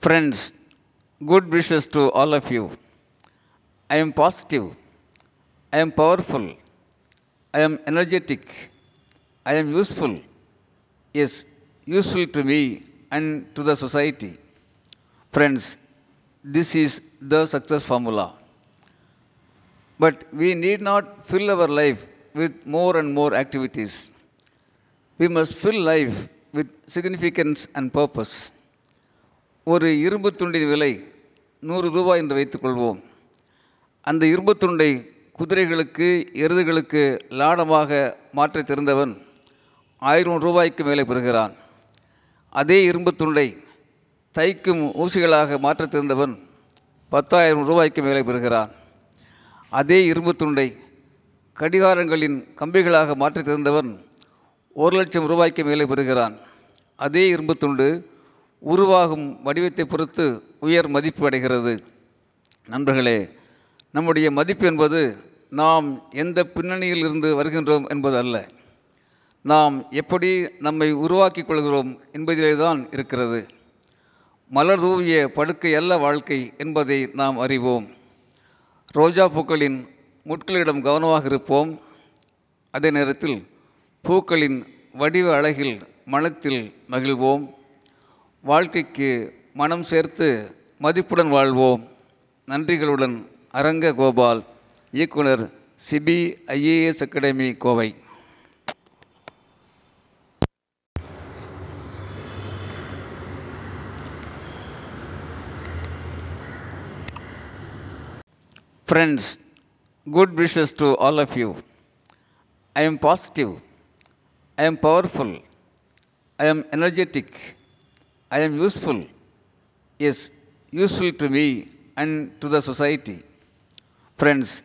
Friends, good wishes to all of you. I am positive. I am powerful. I am energetic. I am useful. Yes, useful to me and to the society. Friends, this is the success formula. But we need not fill our life with more and more activities. We must fill life with significance and purpose. ஒரு இரும்பு துண்டின் விலை நூறு ரூபாய் என்று வைத்துக்கொள்வோம். அந்த இரும்பு துண்டை குதிரைகளுக்கு எருதுகளுக்கு லாடமாக மாற்றித் திறந்தவன் ஆயிரம் ரூபாய்க்கு மேலே பெறுகிறான். அதே இரும்பு துண்டை தைக்கும் ஊசிகளாக மாற்ற தெரிந்தவன் பத்தாயிரம் ரூபாய்க்கு மேலே பெறுகிறான். அதே இரும்பு துண்டை கடிகாரங்களின் கம்பிகளாக மாற்றித் தெரிந்தவன் ஒரு லட்சம் ரூபாய்க்கு மேலே பெறுகிறான். அதே இரும்பு துண்டு உருவாகும் வடிவத்தை பொறுத்து உயர் மதிப்பு அடைகிறது. நண்பர்களே நம்முடைய மதிப்பு என்பது நாம் எந்த பின்னணியில் இருந்து வருகின்றோம் என்பது அல்ல. நாம் எப்படி நம்மை உருவாக்கிக் கொள்கிறோம் என்பதிலே தான் இருக்கிறது. மலர் தூவிய படுக்கை அல்ல வாழ்க்கை என்பதை நாம் அறிவோம். ரோஜா பூக்களின் முட்களிடம் கவனமாக இருப்போம். அதே நேரத்தில் பூக்களின் வடிவ அழகில் மனத்தில் மகிழ்வோம். வாழ்க்கைக்கு மனம் சேர்த்து மதிப்புடன் வாழ்வோம் நன்றிகளுடன் அரங்க கோபால் இயக்குனர் CP IAS academy Kovai friends good wishes to all of you I am positive I am powerful I am energetic I am useful. Yes, useful to me and to the society. Friends,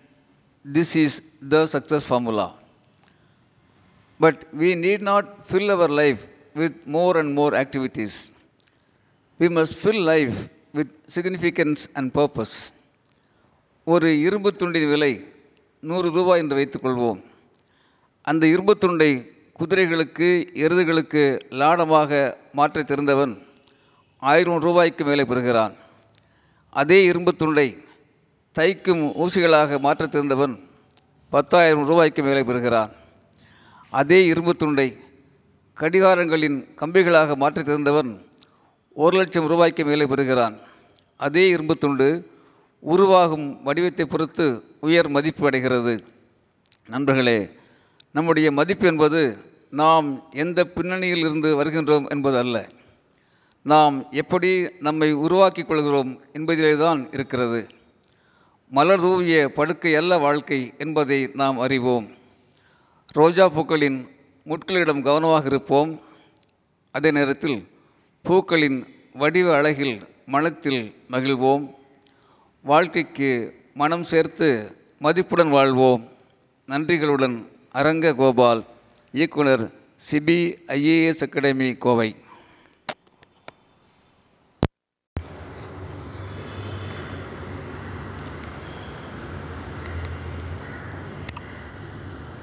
this is the success formula. But we need not fill our life with more and more activities. We must fill life with significance and purpose. ஒரு இரும்பு துண்டின் விலை நூறு ரூபாய் என்று வைத்துக்கொள்வோம் அந்த இரும்பு துண்டை குதிரைகளுக்கு எருதுகளுக்கு லாடமாக மாற்றித் தெரிந்தவன் ஆயிரம் ரூபாய்க்கு மேலே பெறுகிறான். அதே இரும்பு துண்டை தைக்கும் ஊசிகளாக மாற்றித் தெரிந்தவன் பத்தாயிரம் ரூபாய்க்கு மேலே பெறுகிறான். அதே இரும்பு துண்டை கடிகாரங்களின் கம்பிகளாக மாற்றித் தெரிந்தவன் ஒரு லட்சம் ரூபாய்க்கு மேலே பெறுகிறான். அதே இரும்பு துண்டு உருவாகும் வடிவத்தை பொறுத்து உயர் மதிப்பு அடைகிறது. நண்பர்களே நம்முடைய மதிப்பு என்பது நாம் எந்த பின்னணியில் இருந்து வருகின்றோம் என்பது அல்ல. நாம் எப்படி நம்மை உருவாக்கி கொள்கிறோம் என்பதிலே தான் இருக்கிறது. மலர் தூவிய படுக்கை அல்ல வாழ்க்கை என்பதை நாம் அறிவோம். ரோஜா பூக்களின் முட்களிடம் கவனமாக இருப்போம். அதே நேரத்தில் பூக்களின் வடிவ அழகில் மனத்தில் மகிழ்வோம். வாழ்க்கைக்கு மனம் சேர்த்து மதிப்புடன் வாழ்வோம். நன்றிகளுடன் அரங்க கோபால் இயக்குனர் சிபிஐஏஎஸ் அகாடமி கோவை.